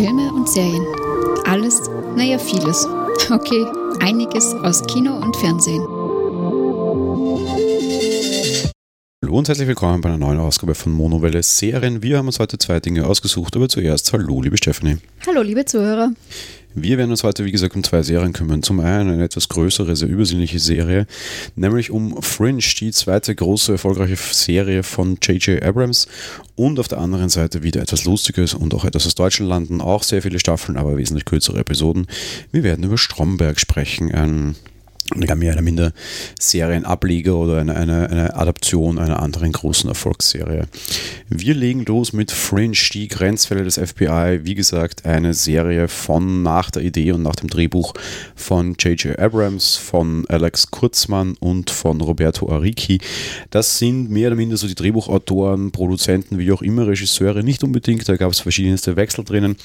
Filme und Serien. Alles, naja, vieles. Okay, einiges aus Kino und Fernsehen. Hallo und herzlich willkommen bei einer neuen Ausgabe von Monowelle Serien. Wir haben uns heute zwei Dinge ausgesucht, aber zuerst Hallo, liebe Stephanie. Hallo, liebe Zuhörer. Wir werden uns heute, wie gesagt, um zwei Serien kümmern. Zum einen eine etwas größere, sehr übersinnliche Serie, nämlich um Fringe, die zweite große, erfolgreiche Serie von J.J. Abrams. Und auf der anderen Seite wieder etwas Lustiges und auch etwas aus Deutschland landen. Auch sehr viele Staffeln, aber wesentlich kürzere Episoden. Wir werden über Stromberg sprechen, ein mehr oder minder Serienableger oder eine, eine, eine Adaption einer anderen großen Erfolgsserie. Wir legen los mit Fringe, die Grenzfälle des FBI. Wie gesagt, eine Serie von nach der Idee und nach dem Drehbuch von J.J. Abrams, von Alex Kurzmann und von Roberto Arici. Das sind mehr oder minder so die Drehbuchautoren, Produzenten, wie auch immer, Regisseure, nicht unbedingt. Da gab es verschiedenste Wechsel drinnen.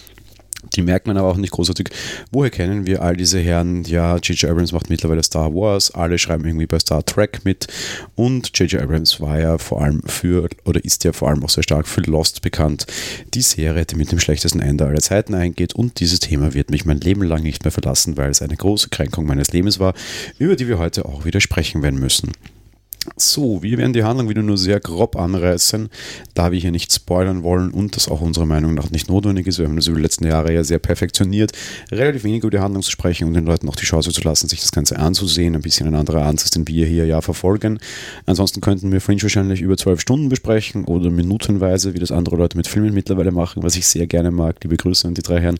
Die merkt man aber auch nicht großartig. Woher kennen wir all diese Herren? Ja, J.J. Abrams macht mittlerweile Star Wars, alle schreiben irgendwie bei Star Trek mit und J.J. Abrams war ja vor allem für, oder ist ja vor allem auch sehr stark für Lost bekannt. Die Serie, die mit dem schlechtesten Ende aller Zeiten eingeht und dieses Thema wird mich mein Leben lang nicht mehr verlassen, weil es eine große Kränkung meines Lebens war, über die wir heute auch wieder sprechen werden müssen. So, wir werden die Handlung wieder nur sehr grob anreißen, da wir hier nicht spoilern wollen und das auch unserer Meinung nach nicht notwendig ist. Wir haben das über die letzten Jahre ja sehr perfektioniert, relativ wenig über die Handlung zu sprechen und den Leuten auch die Chance zu lassen, sich das Ganze anzusehen. Ein bisschen ein anderer Ansatz, den wir hier ja verfolgen. Ansonsten könnten wir Fringe wahrscheinlich über zwölf Stunden besprechen oder minutenweise, wie das andere Leute mit Filmen mittlerweile machen, was ich sehr gerne mag. Liebe Grüße an die drei Herren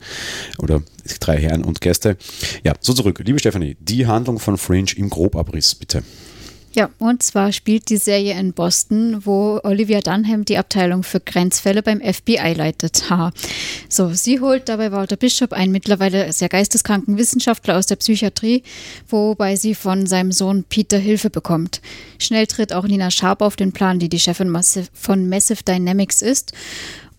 oder die drei Herren und Gäste. Ja, so zurück. Liebe Stefanie, die Handlung von Fringe im Grobabriss, bitte. Ja, und zwar spielt die Serie in Boston, wo Olivia Dunham die Abteilung für Grenzfälle beim FBI leitet. Ha. So, sie holt dabei Walter Bishop, einen mittlerweile sehr geisteskranken Wissenschaftler aus der Psychiatrie, wobei sie von seinem Sohn Peter Hilfe bekommt. Schnell tritt auch Nina Sharp auf den Plan, die die Chefin von Massive Dynamics ist.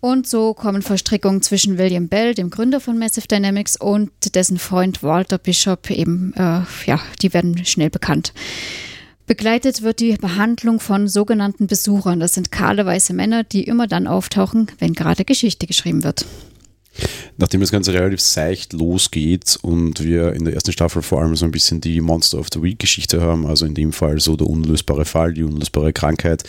Und so kommen Verstrickungen zwischen William Bell, dem Gründer von Massive Dynamics, und dessen Freund Walter Bishop eben, äh, ja, die werden schnell bekannt. Begleitet wird die Behandlung von sogenannten Besuchern. Das sind kahle weiße Männer, die immer dann auftauchen, wenn gerade Geschichte geschrieben wird. Nachdem das Ganze relativ seicht losgeht und wir in der ersten Staffel vor allem so ein bisschen die Monster of the Week Geschichte haben, also in dem Fall so der unlösbare Fall, die unlösbare Krankheit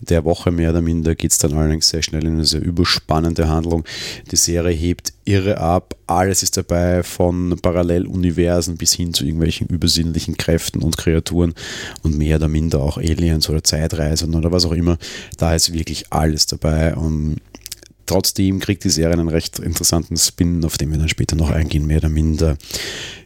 der Woche mehr oder minder, geht es dann allerdings sehr schnell in eine sehr überspannende Handlung. Die Serie hebt irre ab, alles ist dabei, von Paralleluniversen bis hin zu irgendwelchen übersinnlichen Kräften und Kreaturen und mehr oder minder auch Aliens oder Zeitreisen oder was auch immer. Da ist wirklich alles dabei und Trotzdem kriegt die Serie einen recht interessanten Spin, auf den wir dann später noch eingehen, mehr oder minder.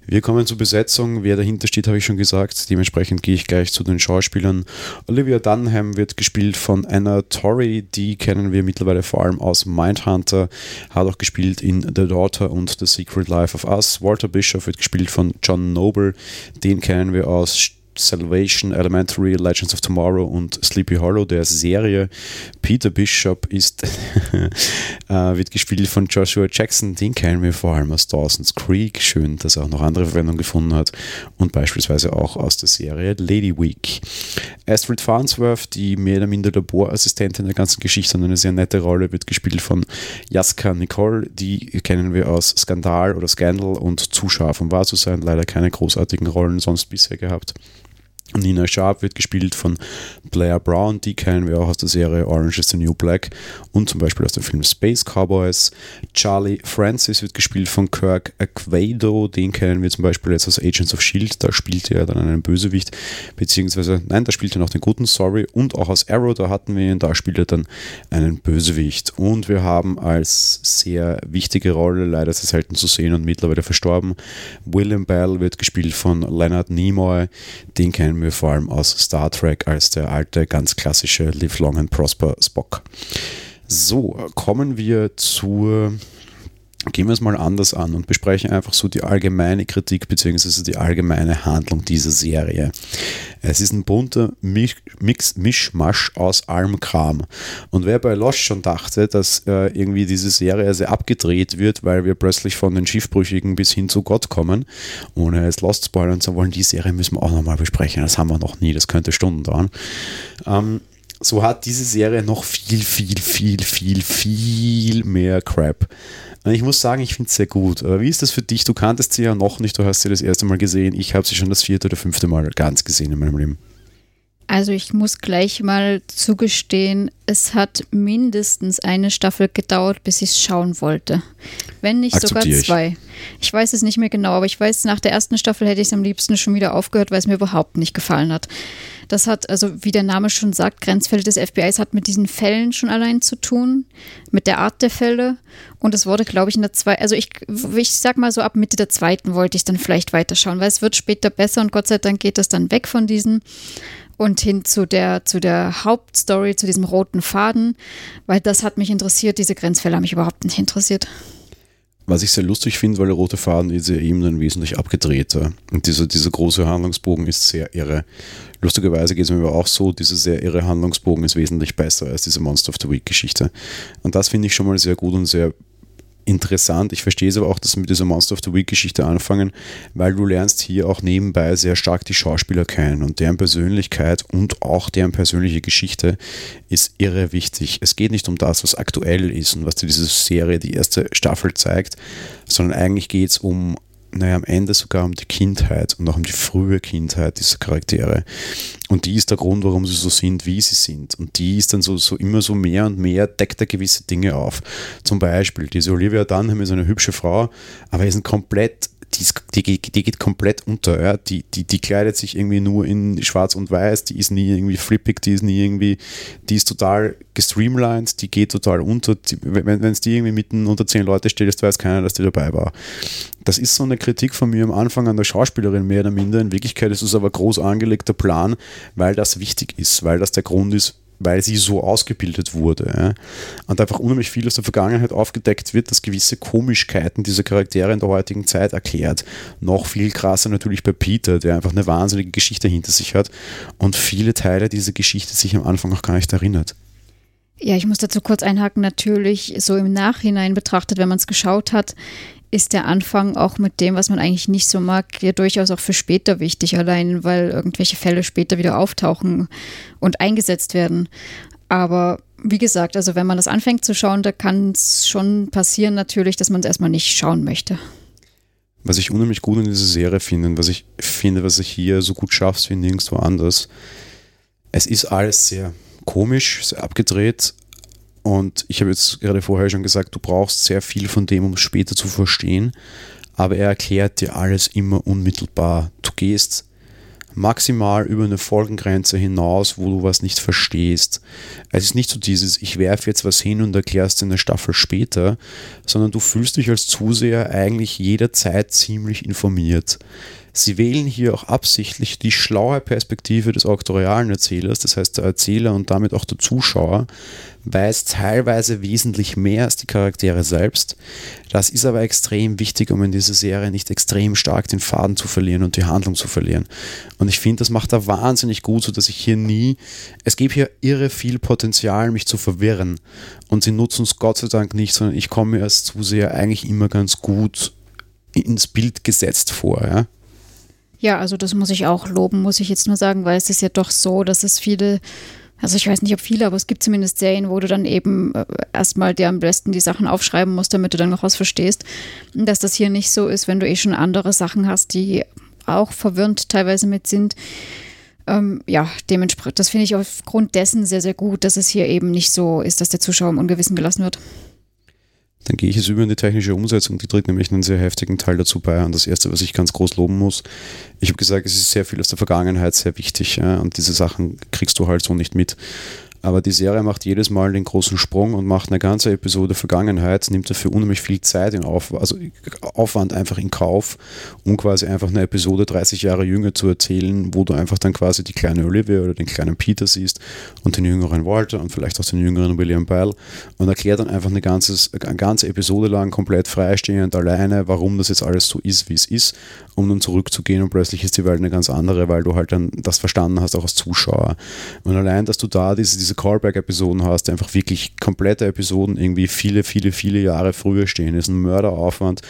Wir kommen zur Besetzung. Wer dahinter steht, habe ich schon gesagt. Dementsprechend gehe ich gleich zu den Schauspielern. Olivia Dunham wird gespielt von Anna Torrey. Die kennen wir mittlerweile vor allem aus Mindhunter. Hat auch gespielt in The Daughter und The Secret Life of Us. Walter Bishop wird gespielt von John Noble. Den kennen wir aus Salvation, Elementary, Legends of Tomorrow und Sleepy Hollow der Serie. Peter Bishop ist, äh, wird gespielt von Joshua Jackson, den kennen wir vor allem aus Dawson's Creek. Schön, dass er auch noch andere Verwendung gefunden hat und beispielsweise auch aus der Serie Lady Week. Astrid Farnsworth, die mehr oder minder Laborassistentin der ganzen Geschichte und eine sehr nette Rolle, wird gespielt von Jaska Nicole. Die kennen wir aus Skandal oder Scandal und Zu scharf um wahr zu sein. Leider keine großartigen Rollen sonst bisher gehabt. Nina Sharp wird gespielt von Blair Brown, die kennen wir auch aus der Serie Orange is the New Black und zum Beispiel aus dem Film Space Cowboys. Charlie Francis wird gespielt von Kirk Aquado, den kennen wir zum Beispiel jetzt aus Agents of Shield, da spielt er dann einen Bösewicht, beziehungsweise, nein, da spielt er noch den guten, sorry, und auch aus Arrow, da hatten wir ihn, da spielt er dann einen Bösewicht. Und wir haben als sehr wichtige Rolle, leider sehr selten zu sehen und mittlerweile verstorben, William Bell wird gespielt von Leonard Nimoy, den kennen wir wir vor allem aus Star Trek als der alte, ganz klassische Live Long and Prosper Spock. So, kommen wir zur gehen wir es mal anders an und besprechen einfach so die allgemeine Kritik bzw. die allgemeine Handlung dieser Serie. Es ist ein bunter Mix, Mischmasch aus allem Kram. Und wer bei Lost schon dachte, dass äh, irgendwie diese Serie sehr abgedreht wird, weil wir plötzlich von den Schiffbrüchigen bis hin zu Gott kommen, ohne jetzt Lost spoilern zu wollen, die Serie müssen wir auch nochmal besprechen. Das haben wir noch nie, das könnte Stunden dauern. Ähm, so hat diese Serie noch viel, viel, viel, viel, viel mehr Crap. Ich muss sagen, ich finde es sehr gut. Aber wie ist das für dich? Du kanntest sie ja noch nicht, du hast sie das erste Mal gesehen. Ich habe sie schon das vierte oder fünfte Mal ganz gesehen in meinem Leben. Also ich muss gleich mal zugestehen, es hat mindestens eine Staffel gedauert, bis ich es schauen wollte. Wenn nicht sogar zwei. Ich. ich weiß es nicht mehr genau, aber ich weiß, nach der ersten Staffel hätte ich es am liebsten schon wieder aufgehört, weil es mir überhaupt nicht gefallen hat. Das hat, also wie der Name schon sagt, Grenzfälle des FBIs hat mit diesen Fällen schon allein zu tun, mit der Art der Fälle. Und es wurde, glaube ich, in der zweiten, also ich, ich sag mal so ab Mitte der zweiten wollte ich dann vielleicht weiterschauen, weil es wird später besser und Gott sei Dank geht es dann weg von diesen und hin zu der, zu der Hauptstory, zu diesem roten Faden, weil das hat mich interessiert. Diese Grenzfälle haben mich überhaupt nicht interessiert. Was ich sehr lustig finde, weil der rote Faden ist ja eben dann wesentlich abgedrehter. Und dieser, dieser große Handlungsbogen ist sehr irre. Lustigerweise geht es mir aber auch so, dieser sehr irre Handlungsbogen ist wesentlich besser als diese Monster of the Week Geschichte. Und das finde ich schon mal sehr gut und sehr interessant. Ich verstehe es aber auch, dass sie mit dieser Monster of the Week Geschichte anfangen, weil du lernst hier auch nebenbei sehr stark die Schauspieler kennen und deren Persönlichkeit und auch deren persönliche Geschichte ist irre wichtig. Es geht nicht um das, was aktuell ist und was dir diese Serie, die erste Staffel zeigt, sondern eigentlich geht es um naja, am Ende sogar um die Kindheit und auch um die frühe Kindheit dieser Charaktere. Und die ist der Grund, warum sie so sind, wie sie sind. Und die ist dann so, so immer so mehr und mehr, deckt da gewisse Dinge auf. Zum Beispiel, diese Olivia Dunham ist eine hübsche Frau, aber ist ein komplett die, die, die, geht komplett unter. Ja? Die, die, die kleidet sich irgendwie nur in schwarz und weiß, die ist nie irgendwie flippig, die ist nie irgendwie, die ist total gestreamlined, die geht total unter. Die, wenn es die irgendwie mitten unter zehn Leute stellst, weiß keiner, dass die dabei war. Das ist so eine Kritik von mir am Anfang an der Schauspielerin mehr oder minder. In Wirklichkeit ist es aber groß angelegter Plan, weil das wichtig ist, weil das der Grund ist, weil sie so ausgebildet wurde. Und einfach unheimlich viel aus der Vergangenheit aufgedeckt wird, dass gewisse Komischkeiten dieser Charaktere in der heutigen Zeit erklärt. Noch viel krasser natürlich bei Peter, der einfach eine wahnsinnige Geschichte hinter sich hat und viele Teile dieser Geschichte sich am Anfang auch gar nicht erinnert. Ja, ich muss dazu kurz einhaken. Natürlich, so im Nachhinein betrachtet, wenn man es geschaut hat, ist der Anfang auch mit dem, was man eigentlich nicht so mag, ja durchaus auch für später wichtig, allein weil irgendwelche Fälle später wieder auftauchen und eingesetzt werden. Aber wie gesagt, also wenn man das anfängt zu schauen, da kann es schon passieren natürlich, dass man es erstmal nicht schauen möchte. Was ich unheimlich gut in dieser Serie finde, was ich finde, was ich hier so gut schaffst wie nirgendwo anders, es ist alles sehr komisch, sehr abgedreht, und ich habe jetzt gerade vorher schon gesagt, du brauchst sehr viel von dem, um es später zu verstehen. Aber er erklärt dir alles immer unmittelbar. Du gehst maximal über eine Folgengrenze hinaus, wo du was nicht verstehst. Es ist nicht so dieses, ich werfe jetzt was hin und erklärst in der Staffel später, sondern du fühlst dich als Zuseher eigentlich jederzeit ziemlich informiert. Sie wählen hier auch absichtlich die schlaue Perspektive des auktorialen Erzählers, das heißt der Erzähler und damit auch der Zuschauer, weiß teilweise wesentlich mehr als die Charaktere selbst. Das ist aber extrem wichtig, um in dieser Serie nicht extrem stark den Faden zu verlieren und die Handlung zu verlieren. Und ich finde, das macht er wahnsinnig gut, sodass ich hier nie, es gibt hier irre viel Potenzial, mich zu verwirren. Und sie nutzen es Gott sei Dank nicht, sondern ich komme mir als Zuseher eigentlich immer ganz gut ins Bild gesetzt vor. Ja? Ja, also das muss ich auch loben, muss ich jetzt nur sagen, weil es ist ja doch so, dass es viele, also ich weiß nicht, ob viele, aber es gibt zumindest Serien, wo du dann eben äh, erstmal dir am besten die Sachen aufschreiben musst, damit du dann noch was verstehst. Dass das hier nicht so ist, wenn du eh schon andere Sachen hast, die auch verwirrend teilweise mit sind. Ähm, ja, dementsprechend, das finde ich aufgrund dessen sehr, sehr gut, dass es hier eben nicht so ist, dass der Zuschauer im Ungewissen gelassen wird. Dann gehe ich jetzt über in die technische Umsetzung, die trägt nämlich einen sehr heftigen Teil dazu bei. Und das Erste, was ich ganz groß loben muss, ich habe gesagt, es ist sehr viel aus der Vergangenheit sehr wichtig ja, und diese Sachen kriegst du halt so nicht mit. Aber die Serie macht jedes Mal den großen Sprung und macht eine ganze Episode Vergangenheit, nimmt dafür unheimlich viel Zeit in Aufwand, also Aufwand einfach in Kauf, um quasi einfach eine Episode 30 Jahre jünger zu erzählen, wo du einfach dann quasi die kleine Olivia oder den kleinen Peter siehst und den jüngeren Walter und vielleicht auch den jüngeren William Bell und erklärt dann einfach eine, ganzes, eine ganze Episode lang komplett freistehend alleine, warum das jetzt alles so ist, wie es ist, um dann zurückzugehen und plötzlich ist die Welt eine ganz andere, weil du halt dann das verstanden hast, auch als Zuschauer. Und allein, dass du da diese, diese Callback-Episoden hast, einfach wirklich komplette Episoden irgendwie viele, viele, viele Jahre früher stehen. Ist ein Mörderaufwand,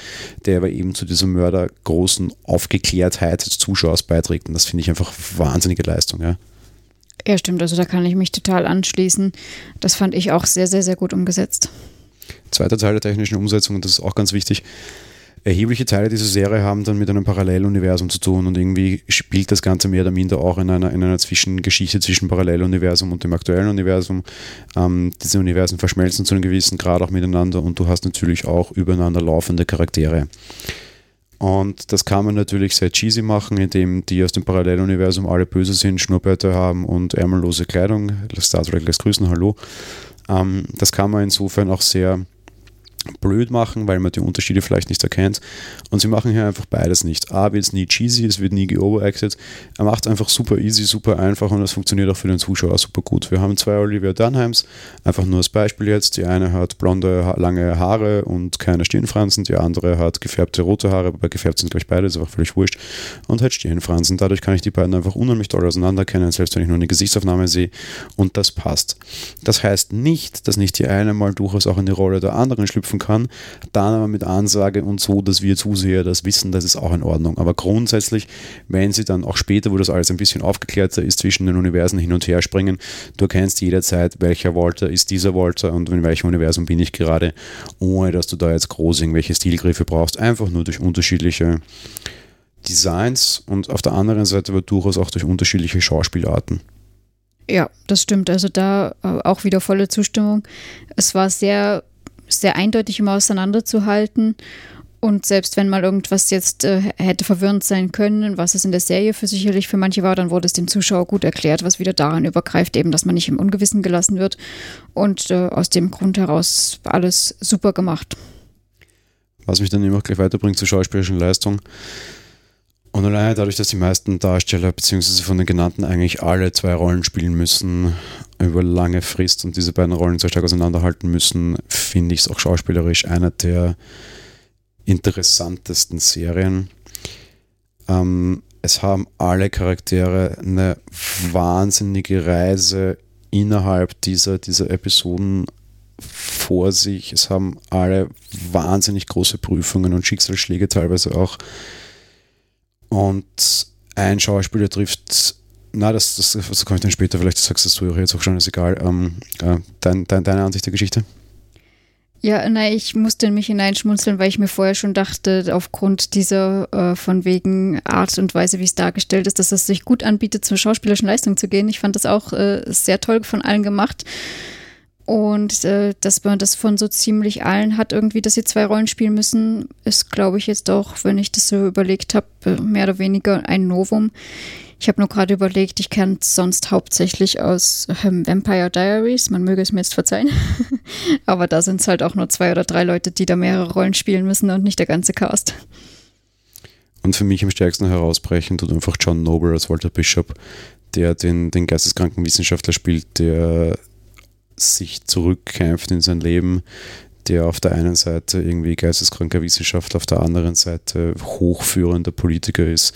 der aber eben zu dieser mördergroßen Aufgeklärtheit des Zuschauers beiträgt. Und das finde ich einfach wahnsinnige Leistung. Ja. Ja, stimmt. Also da kann ich mich total anschließen. Das fand ich auch sehr, sehr, sehr gut umgesetzt. Zweiter Teil der technischen Umsetzung, und das ist auch ganz wichtig. Erhebliche Teile dieser Serie haben dann mit einem Paralleluniversum zu tun und irgendwie spielt das Ganze mehr oder minder auch in einer, in einer Zwischengeschichte zwischen Paralleluniversum und dem aktuellen Universum. Ähm, diese Universen verschmelzen zu einem gewissen Grad auch miteinander und du hast natürlich auch übereinander laufende Charaktere. Und das kann man natürlich sehr cheesy machen, indem die aus dem Paralleluniversum alle böse sind, Schnurrbärte haben und ärmellose Kleidung. Star Trek lässt grüßen, hallo. Ähm, das kann man insofern auch sehr blöd machen, weil man die Unterschiede vielleicht nicht erkennt. Und sie machen hier einfach beides nicht. A wird es nie cheesy, es wird nie geoveracted. Er macht es einfach super easy, super einfach und das funktioniert auch für den Zuschauer super gut. Wir haben zwei Olivia Dunheims, einfach nur als Beispiel jetzt. Die eine hat blonde, lange Haare und keine Stirnfransen, die andere hat gefärbte rote Haare, wobei gefärbt sind gleich beide, ist einfach völlig wurscht, und hat Stirnfransen. Dadurch kann ich die beiden einfach unheimlich toll auseinanderkennen, selbst wenn ich nur eine Gesichtsaufnahme sehe und das passt. Das heißt nicht, dass nicht die eine mal durchaus auch in die Rolle der anderen schlüpfen helfen kann. Dann aber mit Ansage und so, dass wir Zuseher das wissen, das ist auch in Ordnung. Aber grundsätzlich, wenn sie dann auch später, wo das alles ein bisschen aufgeklärter ist, zwischen den Universen hin und her springen, du erkennst jederzeit, welcher Walter ist dieser Walter und in welchem Universum bin ich gerade, ohne dass du da jetzt groß irgendwelche Stilgriffe brauchst. Einfach nur durch unterschiedliche Designs und auf der anderen Seite aber durchaus auch durch unterschiedliche Schauspielarten. Ja, das stimmt. Also da äh, auch wieder volle Zustimmung. Es war sehr sehr eindeutig immer auseinanderzuhalten. Und selbst wenn mal irgendwas jetzt äh, hätte verwirrend sein können, was es in der Serie für sicherlich für manche war, dann wurde es dem Zuschauer gut erklärt, was wieder daran übergreift, eben, dass man nicht im Ungewissen gelassen wird. Und äh, aus dem Grund heraus alles super gemacht. Was mich dann immer gleich weiterbringt zur schauspielerischen Leistung. Und alleine dadurch, dass die meisten Darsteller beziehungsweise von den genannten eigentlich alle zwei Rollen spielen müssen, über lange Frist und diese beiden Rollen sehr stark auseinanderhalten müssen, finde ich es auch schauspielerisch einer der interessantesten Serien. Ähm, es haben alle Charaktere eine wahnsinnige Reise innerhalb dieser, dieser Episoden vor sich. Es haben alle wahnsinnig große Prüfungen und Schicksalsschläge teilweise auch. Und ein Schauspieler trifft na, das, das, das komme ich dann später, vielleicht sagst du jetzt auch schon, ist egal. Ähm, äh, dein, dein, deine Ansicht der Geschichte? Ja, nein, ich musste in mich hineinschmunzeln, weil ich mir vorher schon dachte, aufgrund dieser äh, von wegen Art und Weise, wie es dargestellt ist, dass es sich gut anbietet, zur schauspielerischen Leistung zu gehen. Ich fand das auch äh, sehr toll von allen gemacht. Und äh, dass man das von so ziemlich allen hat, irgendwie, dass sie zwei Rollen spielen müssen, ist, glaube ich, jetzt auch, wenn ich das so überlegt habe, äh, mehr oder weniger ein Novum. Ich habe nur gerade überlegt, ich kenne es sonst hauptsächlich aus ähm, Vampire Diaries. Man möge es mir jetzt verzeihen. Aber da sind es halt auch nur zwei oder drei Leute, die da mehrere Rollen spielen müssen und nicht der ganze Cast. Und für mich am stärksten herausbrechen tut einfach John Noble als Walter Bishop, der den, den geisteskranken Wissenschaftler spielt, der sich zurückkämpft in sein Leben, der auf der einen Seite irgendwie geisteskranker Wissenschaftler, auf der anderen Seite hochführender Politiker ist,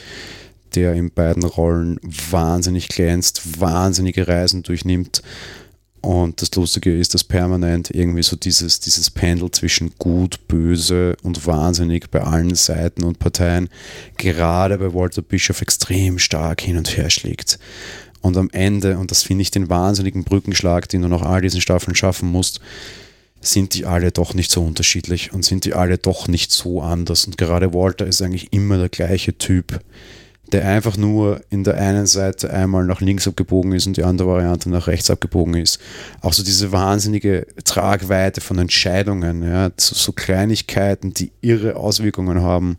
der in beiden Rollen wahnsinnig glänzt, wahnsinnige Reisen durchnimmt. Und das Lustige ist, dass permanent irgendwie so dieses, dieses Pendel zwischen gut, böse und wahnsinnig bei allen Seiten und Parteien gerade bei Walter Bischoff extrem stark hin und her schlägt. Und am Ende, und das finde ich den wahnsinnigen Brückenschlag, den du nach all diesen Staffeln schaffen musst, sind die alle doch nicht so unterschiedlich und sind die alle doch nicht so anders. Und gerade Walter ist eigentlich immer der gleiche Typ der einfach nur in der einen Seite einmal nach links abgebogen ist und die andere Variante nach rechts abgebogen ist. Auch so diese wahnsinnige Tragweite von Entscheidungen, ja, so, Kleinigkeiten, die irre Auswirkungen haben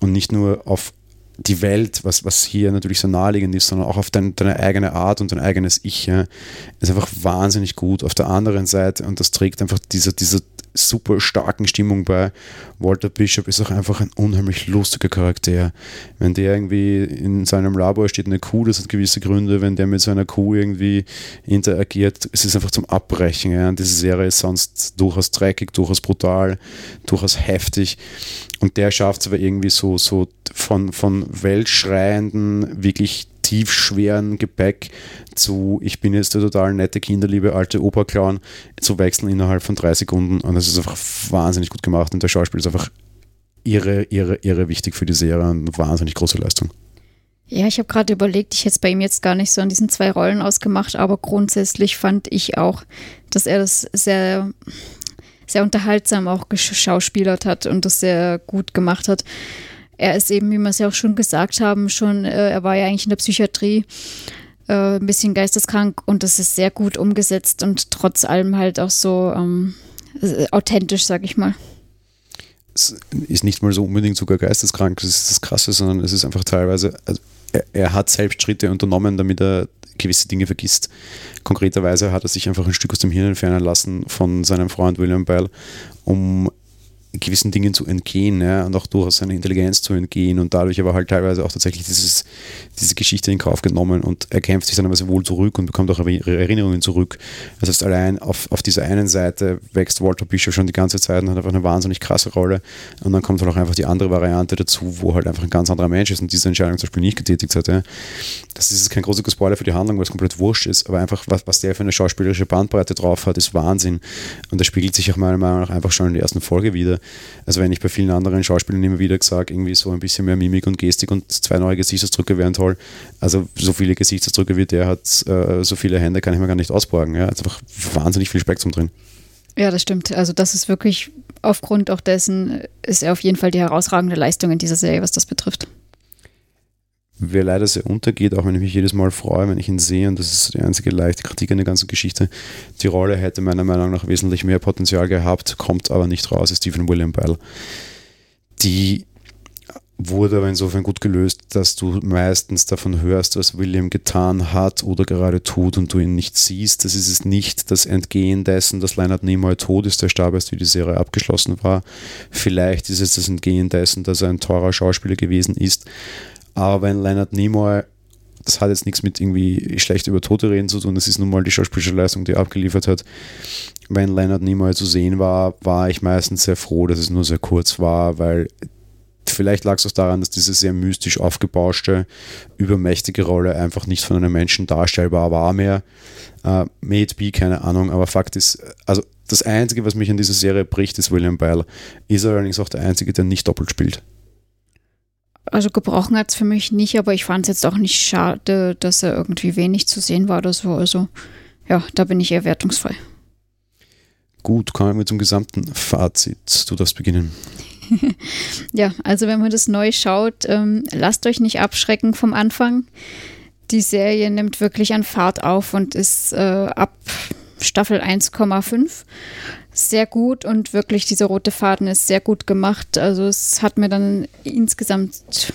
und nicht nur auf die Welt, was, was hier natürlich so naheliegend ist, sondern auch auf dein, deine eigene Art und dein eigenes Ich, ja, ist einfach wahnsinnig gut. Auf der anderen Seite, und das trägt einfach dieser, dieser super starken Stimmung bei. Walter Bishop ist auch einfach ein unheimlich lustiger Charakter. Wenn der irgendwie in seinem Labor steht eine Kuh, das hat gewisse Gründe. Wenn der mit seiner Kuh irgendwie interagiert, es ist einfach zum Abbrechen. Ja. diese Serie ist sonst durchaus dreckig, durchaus brutal, durchaus heftig. Und der schafft es aber irgendwie so, so von, von weltschreienden, wirklich tiefschweren Gepäck zu, ich bin jetzt der total nette, kinderliebe alte Operclown, zu wechseln innerhalb von drei Sekunden. Und das ist einfach wahnsinnig gut gemacht. Und der Schauspiel ist einfach irre, irre, irre wichtig für die Serie und wahnsinnig große Leistung. Ja, ich habe gerade überlegt, ich hätte es bei ihm jetzt gar nicht so an diesen zwei Rollen ausgemacht, aber grundsätzlich fand ich auch, dass er das sehr, sehr unterhaltsam auch geschauspielert hat und das sehr gut gemacht hat. Er ist eben, wie wir es ja auch schon gesagt haben, schon, äh, er war ja eigentlich in der Psychiatrie äh, ein bisschen geisteskrank und das ist sehr gut umgesetzt und trotz allem halt auch so ähm, authentisch, sag ich mal es ist nicht mal so unbedingt sogar geisteskrank, das ist das Krasse, sondern es ist einfach teilweise, also er, er, hat selbst Schritte unternommen, damit er gewisse Dinge vergisst. Konkreterweise hat er sich einfach ein Stück aus dem Hirn entfernen lassen von seinem Freund William Bell, um gewissen Dingen zu entgehen ja, und auch durchaus seiner Intelligenz zu entgehen und dadurch aber halt teilweise auch tatsächlich dieses, diese Geschichte in Kauf genommen und er kämpft sich dann aber sehr wohl zurück und bekommt auch Erinnerungen zurück. Das heißt, allein auf, auf dieser einen Seite wächst Walter Bishop schon die ganze Zeit und hat einfach eine wahnsinnig krasse Rolle und dann kommt halt auch einfach die andere Variante dazu, wo halt einfach ein ganz anderer Mensch ist und diese Entscheidung zum Beispiel nicht getätigt hat. Ja. Das ist kein großer Spoiler für die Handlung, weil es komplett wurscht ist, aber einfach, was, was der für eine schauspielerische Bandbreite drauf hat, ist Wahnsinn und das spiegelt sich auch meiner Meinung nach einfach schon in der ersten Folge wieder also wenn ich bei vielen anderen Schauspielern immer wieder gesagt, irgendwie so ein bisschen mehr Mimik und Gestik und zwei neue Gesichtsausdrücke wären toll. Also so viele Gesichtsausdrücke wie der hat, äh, so viele Hände kann ich mir gar nicht ausborgen. Ja? Also einfach wahnsinnig viel Spektrum drin. Ja, das stimmt. Also das ist wirklich aufgrund auch dessen, ist er auf jeden Fall die herausragende Leistung in dieser Serie, was das betrifft. Wer leider sehr untergeht, auch wenn ich mich jedes Mal freue, wenn ich ihn sehe, und das ist die einzige leichte Kritik an der ganzen Geschichte, die Rolle hätte meiner Meinung nach wesentlich mehr Potenzial gehabt, kommt aber nicht raus, ist Stephen William Bell. Die wurde aber insofern gut gelöst, dass du meistens davon hörst, was William getan hat oder gerade tut und du ihn nicht siehst. Das ist es nicht das Entgehen dessen, dass Leonard Nimoy tot ist, der starb erst, wie die Serie abgeschlossen war. Vielleicht ist es das Entgehen dessen, dass er ein teurer Schauspieler gewesen ist. Aber wenn Leonard Nimoy, das hat jetzt nichts mit irgendwie schlecht über Tote reden zu tun, das ist nun mal die schauspielerische Leistung, die er abgeliefert hat. Wenn Leonard Nimoy zu sehen war, war ich meistens sehr froh, dass es nur sehr kurz war, weil vielleicht lag es auch daran, dass diese sehr mystisch aufgebauschte, übermächtige Rolle einfach nicht von einem Menschen darstellbar war mehr. May it be, keine Ahnung, aber Fakt ist, also das Einzige, was mich an dieser Serie bricht, ist William Bell. Ist allerdings auch der Einzige, der nicht doppelt spielt. Also gebrochen hat es für mich nicht, aber ich fand es jetzt auch nicht schade, dass er irgendwie wenig zu sehen war oder so. Also ja, da bin ich eher wertungsfrei. Gut, kommen wir zum gesamten Fazit. Du darfst beginnen. ja, also wenn man das neu schaut, ähm, lasst euch nicht abschrecken vom Anfang. Die Serie nimmt wirklich an Fahrt auf und ist äh, ab Staffel 1,5 sehr gut und wirklich dieser rote Faden ist sehr gut gemacht. Also es hat mir dann insgesamt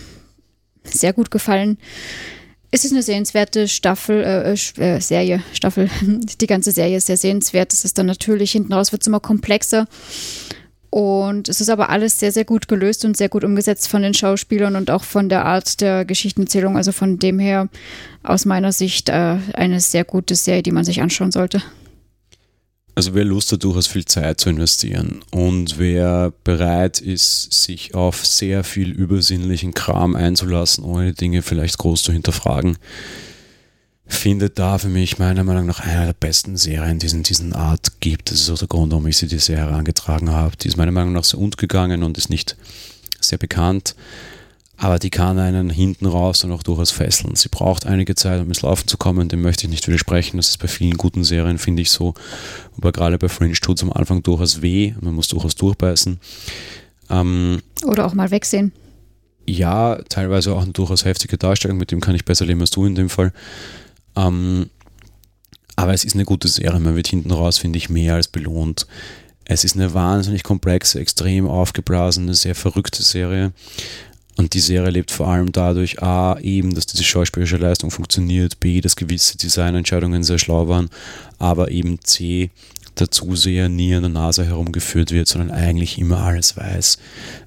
sehr gut gefallen. Es ist eine sehenswerte Staffel, äh, äh, Serie, Staffel. Die ganze Serie ist sehr sehenswert. Es ist dann natürlich hinten raus wird es immer komplexer. Und es ist aber alles sehr, sehr gut gelöst und sehr gut umgesetzt von den Schauspielern und auch von der Art der Geschichtenerzählung. Also von dem her aus meiner Sicht äh, eine sehr gute Serie, die man sich anschauen sollte. Also wer Lust hat, durchaus viel Zeit zu investieren und wer bereit ist, sich auf sehr viel übersinnlichen Kram einzulassen, ohne Dinge vielleicht groß zu hinterfragen, findet da für mich meiner Meinung nach eine der besten Serien, die es in diesen Art gibt. Das ist auch der Grund, warum ich sie die Serie herangetragen habe. Die ist meiner Meinung nach sehr untergegangen und ist nicht sehr bekannt aber die kann einen hinten raus dann auch durchaus fesseln. Sie braucht einige Zeit, um ins Laufen zu kommen, dem möchte ich nicht widersprechen. Das ist bei vielen guten Serien, finde ich so. Aber gerade bei Fringe tut es am Anfang durchaus weh, man muss durchaus durchbeißen. Ähm, Oder auch mal wegsehen. Ja, teilweise auch eine durchaus heftige Darstellung, mit dem kann ich besser leben als du in dem Fall. Ähm, aber es ist eine gute Serie, man wird hinten raus, finde ich, mehr als belohnt. Es ist eine wahnsinnig komplexe, extrem aufgeblasene, sehr verrückte Serie. Und die Serie lebt vor allem dadurch, A, eben, dass diese schauspielerische Leistung funktioniert, B, dass gewisse Designentscheidungen sehr schlau waren, aber eben C, der Zuseher nie an der Nase herumgeführt wird, sondern eigentlich immer alles weiß.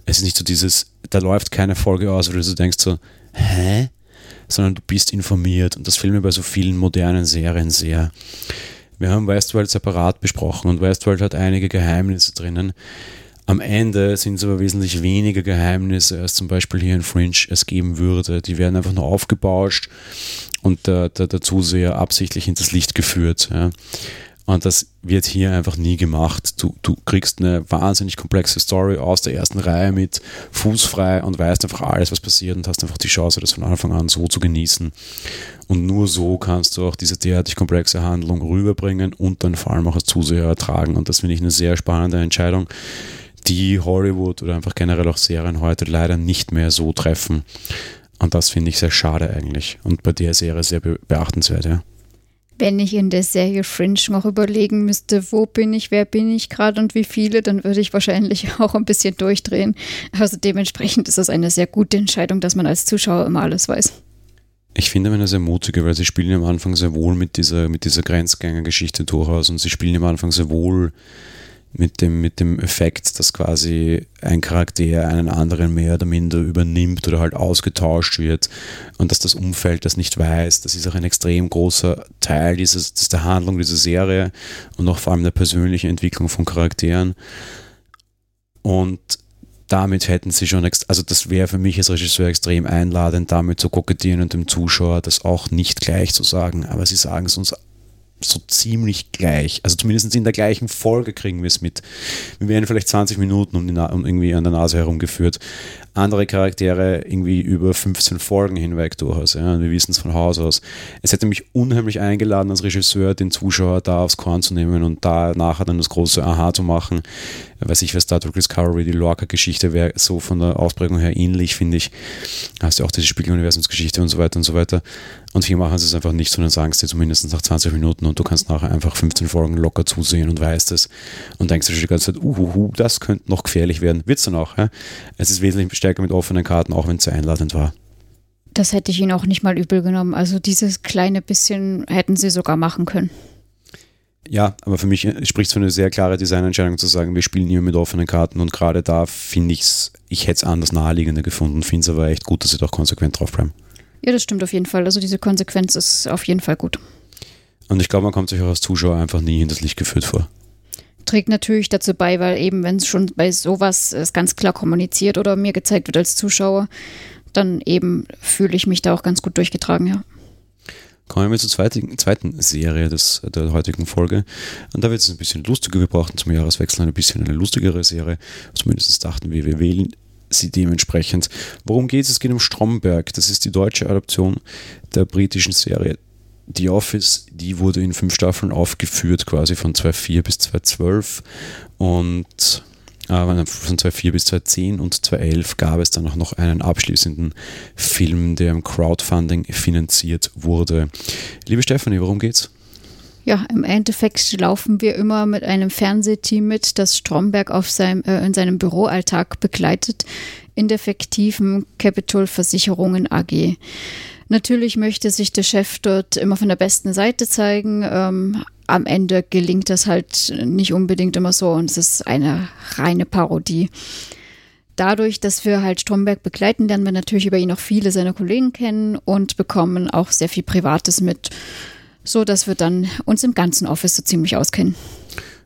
Es ist nicht so dieses, da läuft keine Folge aus, wo du denkst so, hä? Sondern du bist informiert und das fehlt mir bei so vielen modernen Serien sehr. Wir haben Westworld separat besprochen und Westworld hat einige Geheimnisse drinnen, am Ende sind es aber wesentlich weniger Geheimnisse, als zum Beispiel hier in Fringe es geben würde. Die werden einfach nur aufgebauscht und der, der, der Zuseher absichtlich hinters Licht geführt. Ja. Und das wird hier einfach nie gemacht. Du, du kriegst eine wahnsinnig komplexe Story aus der ersten Reihe mit fußfrei und weißt einfach alles, was passiert und hast einfach die Chance, das von Anfang an so zu genießen. Und nur so kannst du auch diese derartig komplexe Handlung rüberbringen und dann vor allem auch als Zuseher ertragen. Und das finde ich eine sehr spannende Entscheidung, die Hollywood oder einfach generell auch Serien heute leider nicht mehr so treffen. Und das finde ich sehr schade eigentlich. Und bei der Serie sehr beachtenswert, ja wenn ich in der Serie Fringe noch überlegen müsste, wo bin ich, wer bin ich gerade und wie viele, dann würde ich wahrscheinlich auch ein bisschen durchdrehen. Also dementsprechend ist das eine sehr gute Entscheidung, dass man als Zuschauer immer alles weiß. Ich finde meine sehr mutige, weil sie spielen am Anfang sehr wohl mit dieser, mit dieser Grenzgängergeschichte durchaus und sie spielen am Anfang sehr wohl mit dem, mit dem Effekt, dass quasi ein Charakter einen anderen mehr oder minder übernimmt oder halt ausgetauscht wird und dass das Umfeld das nicht weiß. Das ist auch ein extrem großer Teil dieses, der Handlung dieser Serie und auch vor allem der persönlichen Entwicklung von Charakteren. Und damit hätten sie schon, also das wäre für mich als Regisseur extrem einladend, damit zu kokettieren und dem Zuschauer das auch nicht gleich zu sagen. Aber sie sagen es uns so ziemlich gleich. Also zumindest in der gleichen Folge kriegen wir es mit. Wir werden vielleicht 20 Minuten um, die um irgendwie an der Nase herumgeführt. Andere Charaktere irgendwie über 15 Folgen hinweg durchaus. Ja. Wir wissen es von Haus aus. Es hätte mich unheimlich eingeladen, als Regisseur den Zuschauer da aufs Korn zu nehmen und da nachher dann das große Aha zu machen. Weiß ich, wer Star Trek Discovery, die Lorca-Geschichte wäre so von der Ausprägung her ähnlich, finde ich. Hast du auch diese Spiegeluniversumsgeschichte und so weiter und so weiter. Und hier machen sie es einfach nicht, sondern sagen es dir zumindest nach 20 Minuten und du kannst nachher einfach 15 Folgen locker zusehen und weißt es und denkst dir die ganze Zeit, uhuhu, das könnte noch gefährlich werden. Wird es dann auch. Ja? Es ist wesentlich stärker mit offenen Karten, auch wenn es sehr einladend war. Das hätte ich ihnen auch nicht mal übel genommen. Also dieses kleine bisschen hätten sie sogar machen können. Ja, aber für mich spricht es für eine sehr klare Designentscheidung zu sagen, wir spielen hier mit offenen Karten und gerade da finde ich es, ich hätte es anders naheliegender gefunden, finde es aber echt gut, dass sie doch konsequent drauf bleiben. Ja, das stimmt auf jeden Fall. Also diese Konsequenz ist auf jeden Fall gut. Und ich glaube, man kommt sich auch als Zuschauer einfach nie in das Licht geführt vor. Trägt natürlich dazu bei, weil eben, wenn es schon bei sowas es ganz klar kommuniziert oder mir gezeigt wird als Zuschauer, dann eben fühle ich mich da auch ganz gut durchgetragen, ja. Kommen wir zur zweiten, zweiten Serie des, der heutigen Folge. Und da wird es ein bisschen lustiger. Wir brauchten zum Jahreswechsel ein bisschen eine lustigere Serie. Zumindest dachten wir, wir wählen sie dementsprechend. Worum geht es? Es geht um Stromberg. Das ist die deutsche Adaption der britischen Serie The Office. Die wurde in fünf Staffeln aufgeführt, quasi von 2004 bis 2012. Und äh, von 2004 bis 2010 und 2011 gab es dann auch noch einen abschließenden Film, der im Crowdfunding finanziert wurde. Liebe Stefanie, worum geht's? Ja, im Endeffekt laufen wir immer mit einem Fernsehteam mit, das Stromberg auf seinem, äh, in seinem Büroalltag begleitet, in der fiktiven Capital Versicherungen AG. Natürlich möchte sich der Chef dort immer von der besten Seite zeigen. Ähm, am Ende gelingt das halt nicht unbedingt immer so und es ist eine reine Parodie dadurch, dass wir halt Stromberg begleiten, lernen wir natürlich über ihn auch viele seiner Kollegen kennen und bekommen auch sehr viel Privates mit so dass wir dann uns im ganzen Office so ziemlich auskennen.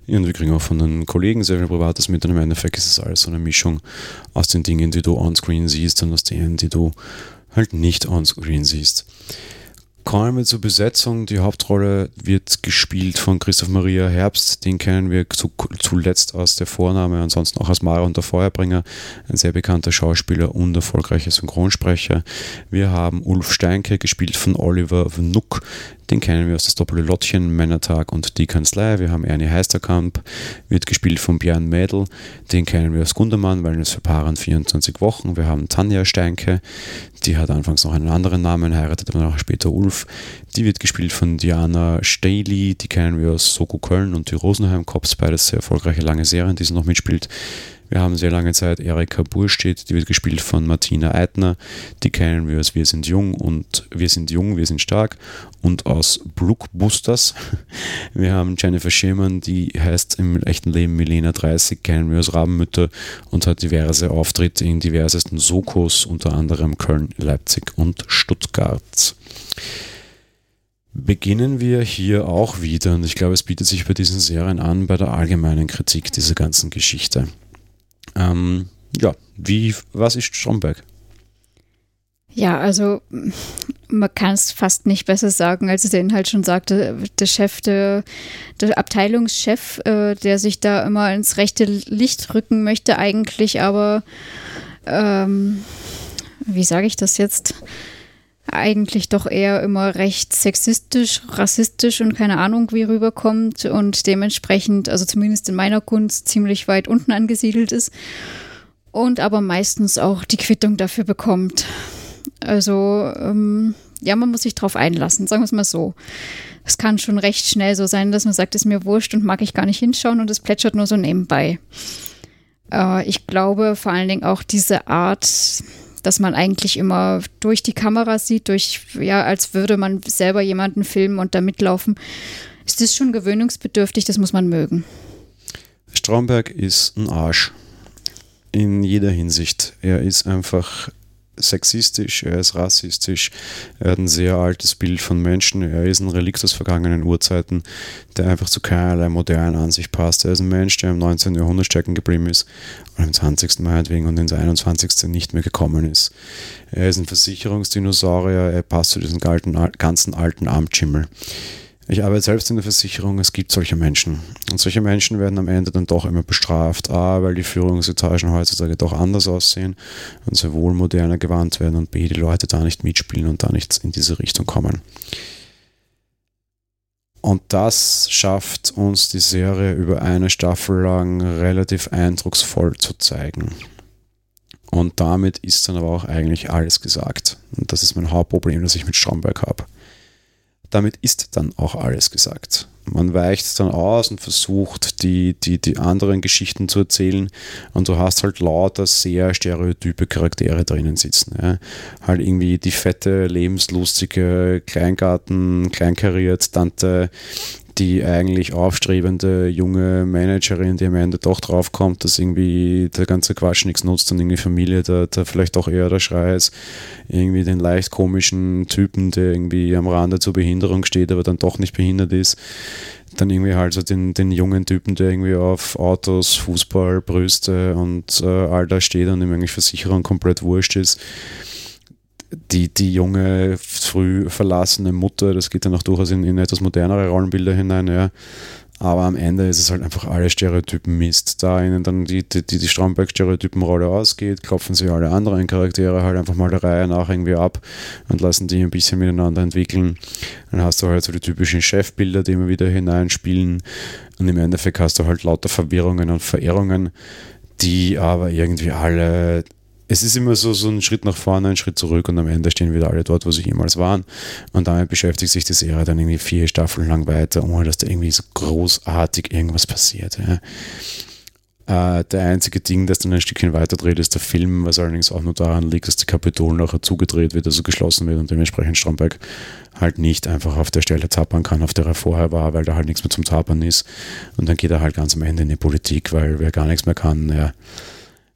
Ja, und wir kriegen auch von den Kollegen sehr viel Privates mit und im Endeffekt ist es alles so eine Mischung aus den Dingen, die du onscreen siehst und aus denen, die du halt nicht onscreen siehst. Kommen wir zur Besetzung. Die Hauptrolle wird gespielt von Christoph Maria Herbst. Den kennen wir zu, zuletzt aus der Vorname, ansonsten auch als Mara und der Feuerbringer. Ein sehr bekannter Schauspieler und erfolgreicher Synchronsprecher. Wir haben Ulf Steinke, gespielt von Oliver Vnuk. Den kennen wir aus das Doppelte Lottchen, Männertag und Die Kanzlei. Wir haben Ernie Heisterkamp, wird gespielt von Björn Mädel. Den kennen wir aus Gundermann, weil es für Paaren 24 Wochen. Wir haben Tanja Steinke, die hat anfangs noch einen anderen Namen, heiratet aber noch später Ulf. Die wird gespielt von Diana Staley, die kennen wir aus Soko Köln und die Rosenheim Cops, beides sehr erfolgreiche lange Serien, die sie noch mitspielt. Wir haben sehr lange Zeit Erika Burstedt, die wird gespielt von Martina Eitner. Die kennen wir aus Wir sind jung und Wir sind jung, wir sind stark und aus Blockbusters. Wir haben Jennifer Schemann, die heißt im echten Leben Milena 30, kennen wir aus Rabenmütter und hat diverse Auftritte in diversesten Sokos, unter anderem Köln, Leipzig und Stuttgart beginnen wir hier auch wieder, und ich glaube, es bietet sich bei diesen Serien an, bei der allgemeinen Kritik dieser ganzen Geschichte. Ähm, ja, wie, was ist Stromberg? Ja, also man kann es fast nicht besser sagen, als der Inhalt schon sagte. Der Chef, der, der Abteilungschef, äh, der sich da immer ins rechte Licht rücken möchte, eigentlich aber, ähm, wie sage ich das jetzt? Eigentlich doch eher immer recht sexistisch, rassistisch und keine Ahnung, wie rüberkommt und dementsprechend, also zumindest in meiner Kunst, ziemlich weit unten angesiedelt ist und aber meistens auch die Quittung dafür bekommt. Also ähm, ja, man muss sich drauf einlassen, sagen wir es mal so. Es kann schon recht schnell so sein, dass man sagt, ist mir wurscht und mag ich gar nicht hinschauen und es plätschert nur so nebenbei. Äh, ich glaube vor allen Dingen auch diese Art, dass man eigentlich immer durch die Kamera sieht, durch, ja, als würde man selber jemanden filmen und da mitlaufen. Ist das schon gewöhnungsbedürftig, das muss man mögen. Stromberg ist ein Arsch. In jeder Hinsicht. Er ist einfach sexistisch, er ist rassistisch, er hat ein sehr altes Bild von Menschen, er ist ein Relikt aus vergangenen Urzeiten, der einfach zu keinerlei modernen Ansicht passt. Er ist ein Mensch, der im 19. Jahrhundert stecken geblieben ist und im 20. meinetwegen und ins 21. nicht mehr gekommen ist. Er ist ein Versicherungsdinosaurier, er passt zu diesem ganzen alten Amtschimmel. Ich arbeite selbst in der Versicherung, es gibt solche Menschen. Und solche Menschen werden am Ende dann doch immer bestraft. A, weil die Führungsetagen heutzutage doch anders aussehen und sehr wohl moderner gewandt werden und B, die Leute da nicht mitspielen und da nicht in diese Richtung kommen. Und das schafft uns die Serie über eine Staffel lang relativ eindrucksvoll zu zeigen. Und damit ist dann aber auch eigentlich alles gesagt. Und das ist mein Hauptproblem, das ich mit Stromberg habe damit ist dann auch alles gesagt. Man weicht dann aus und versucht, die, die, die anderen Geschichten zu erzählen und du hast halt lauter sehr stereotype Charaktere drinnen sitzen. Ja. Halt irgendwie die fette, lebenslustige Kleingarten, kleinkariert Tante, die eigentlich aufstrebende junge Managerin, die am Ende doch drauf kommt, dass irgendwie der ganze Quatsch nichts nutzt und irgendwie Familie da, da vielleicht doch eher der Schrei ist, irgendwie den leicht komischen Typen, der irgendwie am Rande zur Behinderung steht, aber dann doch nicht behindert ist. Dann irgendwie halt so den, den jungen Typen, der irgendwie auf Autos, Fußball, Brüste und äh, all das steht und ihm eigentlich Versicherung komplett wurscht ist die, die junge, früh verlassene Mutter, das geht dann auch durchaus in, in etwas modernere Rollenbilder hinein, ja. Aber am Ende ist es halt einfach alle Stereotypen Mist. Da ihnen dann die, die, die Stromberg-Stereotypenrolle ausgeht, klopfen sie alle anderen Charaktere halt einfach mal der Reihe nach irgendwie ab und lassen die ein bisschen miteinander entwickeln. Dann hast du halt so die typischen Chefbilder, die immer wieder hineinspielen. Und im Endeffekt hast du halt lauter Verwirrungen und Verehrungen, die aber irgendwie alle es ist immer so, so ein Schritt nach vorne, ein Schritt zurück und am Ende stehen wieder alle dort, wo sie jemals waren. Und damit beschäftigt sich die Serie dann irgendwie vier Staffeln lang weiter, ohne dass da irgendwie so großartig irgendwas passiert. Ja. Äh, der einzige Ding, das dann ein Stückchen weiter dreht, ist der Film, was allerdings auch nur daran liegt, dass die Kapitol nachher zugedreht wird, also geschlossen wird und dementsprechend Stromberg halt nicht einfach auf der Stelle tapern kann, auf der er vorher war, weil da halt nichts mehr zum Tapern ist. Und dann geht er halt ganz am Ende in die Politik, weil wer gar nichts mehr kann, ja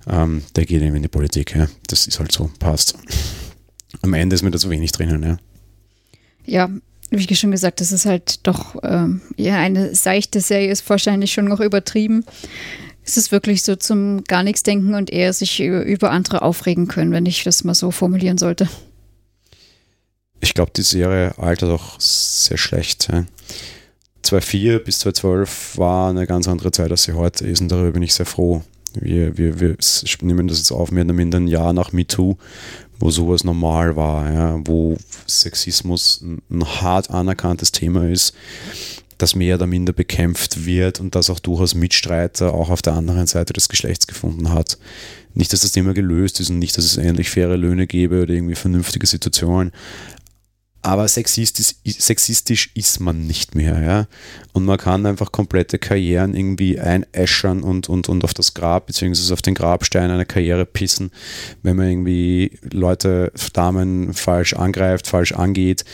ähm, der geht eben in die Politik. Ja. Das ist halt so, passt. Am Ende ist mir da so wenig drinnen. Ja, ja wie ich schon gesagt, das ist halt doch ähm, ja, eine seichte Serie, ist wahrscheinlich schon noch übertrieben. Es ist wirklich so zum gar nichts denken und eher sich über andere aufregen können, wenn ich das mal so formulieren sollte. Ich glaube, die Serie altert auch sehr schlecht. Ja. 2004 bis 2012 war eine ganz andere Zeit, als sie heute ist und darüber bin ich sehr froh. Wir, wir, wir nehmen das jetzt auf, mehr oder minder ein Jahr nach MeToo, wo sowas normal war, ja, wo Sexismus ein hart anerkanntes Thema ist, das mehr oder minder bekämpft wird und das auch durchaus Mitstreiter auch auf der anderen Seite des Geschlechts gefunden hat. Nicht, dass das Thema gelöst ist und nicht, dass es endlich faire Löhne gäbe oder irgendwie vernünftige Situationen, aber sexistisch, sexistisch ist man nicht mehr. Ja? Und man kann einfach komplette Karrieren irgendwie einäschern und, und, und auf das Grab beziehungsweise auf den Grabstein einer Karriere pissen, wenn man irgendwie Leute, Damen falsch angreift, falsch angeht.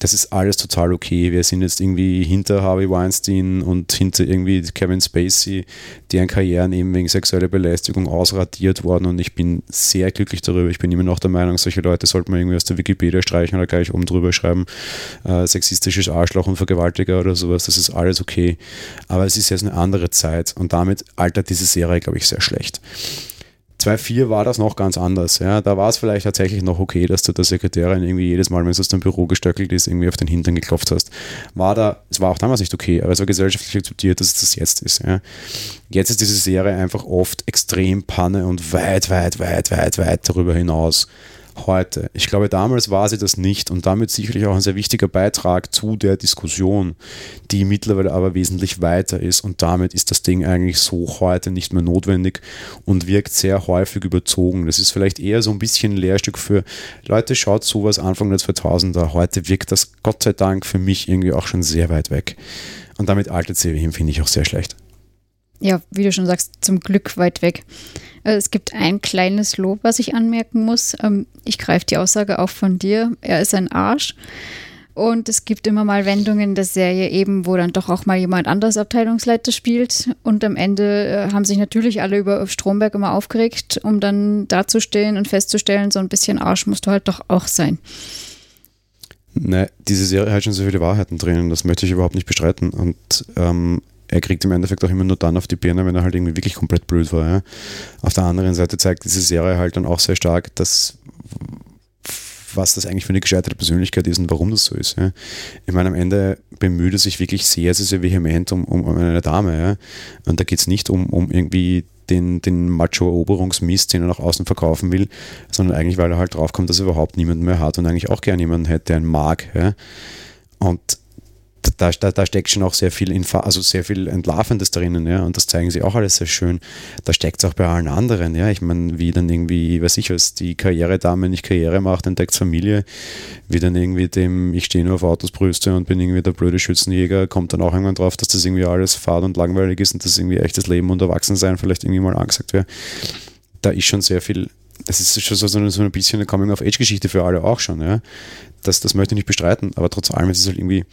Das ist alles total okay. Wir sind jetzt irgendwie hinter Harvey Weinstein und hinter irgendwie Kevin Spacey, deren Karrieren eben wegen sexueller Belästigung ausradiert worden und ich bin sehr glücklich darüber. Ich bin immer noch der Meinung, solche Leute sollte man irgendwie aus der Wikipedia streichen oder gleich oben drüber schreiben, äh, sexistisches Arschloch und Vergewaltiger oder sowas, das ist alles okay. Aber es ist jetzt eine andere Zeit und damit altert diese Serie, glaube ich, sehr schlecht. 2.4 war das noch ganz anders. Ja. Da war es vielleicht tatsächlich noch okay, dass du der Sekretärin irgendwie jedes Mal, wenn es aus dem Büro gestöckelt ist, irgendwie auf den Hintern geklopft hast. War da, es war auch damals nicht okay, aber es war gesellschaftlich akzeptiert, dass es das jetzt ist. Ja. Jetzt ist diese Serie einfach oft extrem Panne und weit, weit, weit, weit, weit darüber hinaus heute. Ich glaube, damals war sie das nicht und damit sicherlich auch ein sehr wichtiger Beitrag zu der Diskussion, die mittlerweile aber wesentlich weiter ist und damit ist das Ding eigentlich so heute nicht mehr notwendig und wirkt sehr häufig überzogen. Das ist vielleicht eher so ein bisschen ein Lehrstück für Leute, schaut sowas Anfang der 2000er. Heute wirkt das Gott sei Dank für mich irgendwie auch schon sehr weit weg. Und damit altert sie, finde ich, auch sehr schlecht. Ja, wie du schon sagst, zum Glück weit weg. Äh, es gibt ein kleines Lob, was ich anmerken muss. Ähm, ich greife die Aussage auch von dir. Er ist ein Arsch. Und es gibt immer mal Wendungen in der Serie eben, wo dann doch auch mal jemand anderes Abteilungsleiter spielt. Und am Ende äh, haben sich natürlich alle über Stromberg immer aufgeregt, um dann dazustehen und festzustellen, so ein bisschen Arsch musst du halt doch auch sein. Ne, diese Serie hat schon so viele Wahrheiten drin, das möchte ich überhaupt nicht bestreiten. Und ähm, er kriegt im Endeffekt auch immer nur dann auf die Birne, wenn er halt irgendwie wirklich komplett blöd war. Ja. Auf der anderen Seite zeigt diese Serie halt dann auch sehr stark, dass was das eigentlich für eine gescheiterte Persönlichkeit ist und warum das so ist. Ja. Ich meine, am Ende bemüht er sich wirklich sehr, sehr, sehr vehement um, um, eine Dame. Ja. Und da geht es nicht um, um irgendwie den, den Macho-Eroberungsmist, den er nach außen verkaufen will, sondern eigentlich, weil er halt draufkommt, dass er überhaupt niemanden mehr hat und eigentlich auch gerne jemanden hätte, der ihn mag. Ja. Und da, da, da, steckt schon auch sehr viel, Infa also sehr viel Entlarvendes drinnen, ja, und das zeigen sie auch alles sehr schön. Da steckt es auch bei allen anderen, ja. Ich meine, wie dann irgendwie, weiß ich was, die Karrieredame nicht Karriere macht, entdeckt Familie, wie dann irgendwie dem, ich stehe nur auf Autos Brüste und bin irgendwie der blöde Schützenjäger, kommt dann auch irgendwann drauf, dass das irgendwie alles fad und langweilig ist und dass irgendwie echtes Leben und Erwachsensein vielleicht irgendwie mal angesagt wäre. Da ist schon sehr viel das ist schon so, so ein bisschen eine Coming-of-Age-Geschichte für alle auch schon. Ja. Das, das möchte ich nicht bestreiten, aber trotz allem ist es halt irgendwie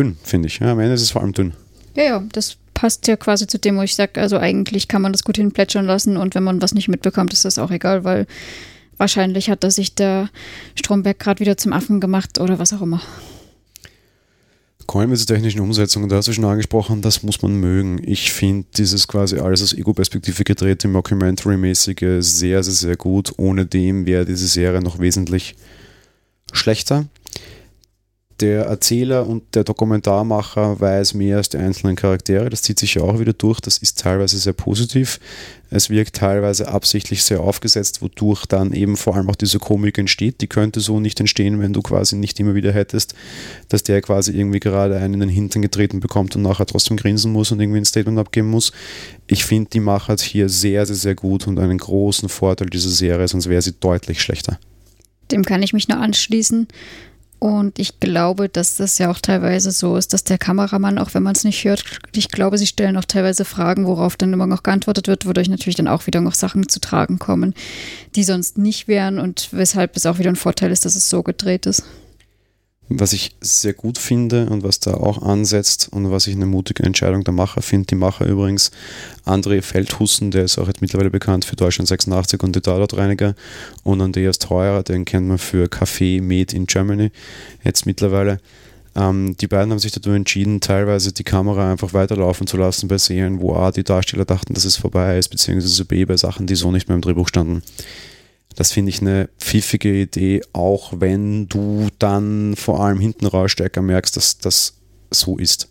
dünn, finde ich. Ja, am Ende ist es vor allem dünn. Ja, ja, das passt ja quasi zu dem, wo ich sage, also eigentlich kann man das gut hinplätschern lassen und wenn man was nicht mitbekommt, ist das auch egal, weil wahrscheinlich hat da sich der Stromberg gerade wieder zum Affen gemacht oder was auch immer. Kommen wir zur technischen Umsetzung, da hast du schon angesprochen, das muss man mögen. Ich finde dieses quasi alles aus Ego-Perspektive gedrehte Mockumentary-mäßige sehr, sehr, sehr gut. Ohne dem wäre diese Serie noch wesentlich schlechter der Erzähler und der Dokumentarmacher weiß mehr als die einzelnen Charaktere. Das zieht sich ja auch wieder durch. Das ist teilweise sehr positiv. Es wirkt teilweise absichtlich sehr aufgesetzt, wodurch dann eben vor allem auch diese Komik entsteht. Die könnte so nicht entstehen, wenn du quasi nicht immer wieder hättest, dass der quasi irgendwie gerade einen in den Hintern getreten bekommt und nachher trotzdem grinsen muss und irgendwie ein Statement abgeben muss. Ich finde, die macht hier sehr, sehr, sehr gut und einen großen Vorteil dieser Serie, sonst wäre sie deutlich schlechter. Dem kann ich mich nur anschließen. Und ich glaube, dass das ja auch teilweise so ist, dass der Kameramann, auch wenn man es nicht hört, ich glaube, sie stellen auch teilweise Fragen, worauf dann immer noch geantwortet wird, wodurch natürlich dann auch wieder noch Sachen zu tragen kommen, die sonst nicht wären und weshalb es auch wieder ein Vorteil ist, dass es so gedreht ist. Was ich sehr gut finde und was da auch ansetzt und was ich eine mutige Entscheidung der Macher finde, die Macher übrigens André Feldhussen, der ist auch jetzt mittlerweile bekannt für Deutschland 86 und die Tatortreiniger und Andreas Teurer, den kennt man für Café Made in Germany jetzt mittlerweile. Ähm, die beiden haben sich dazu entschieden, teilweise die Kamera einfach weiterlaufen zu lassen bei Serien, wo A, die Darsteller dachten, dass es vorbei ist, beziehungsweise B, bei Sachen, die so nicht mehr im Drehbuch standen. Das finde ich eine pfiffige Idee, auch wenn du dann vor allem hinten raus stärker merkst, dass das so ist.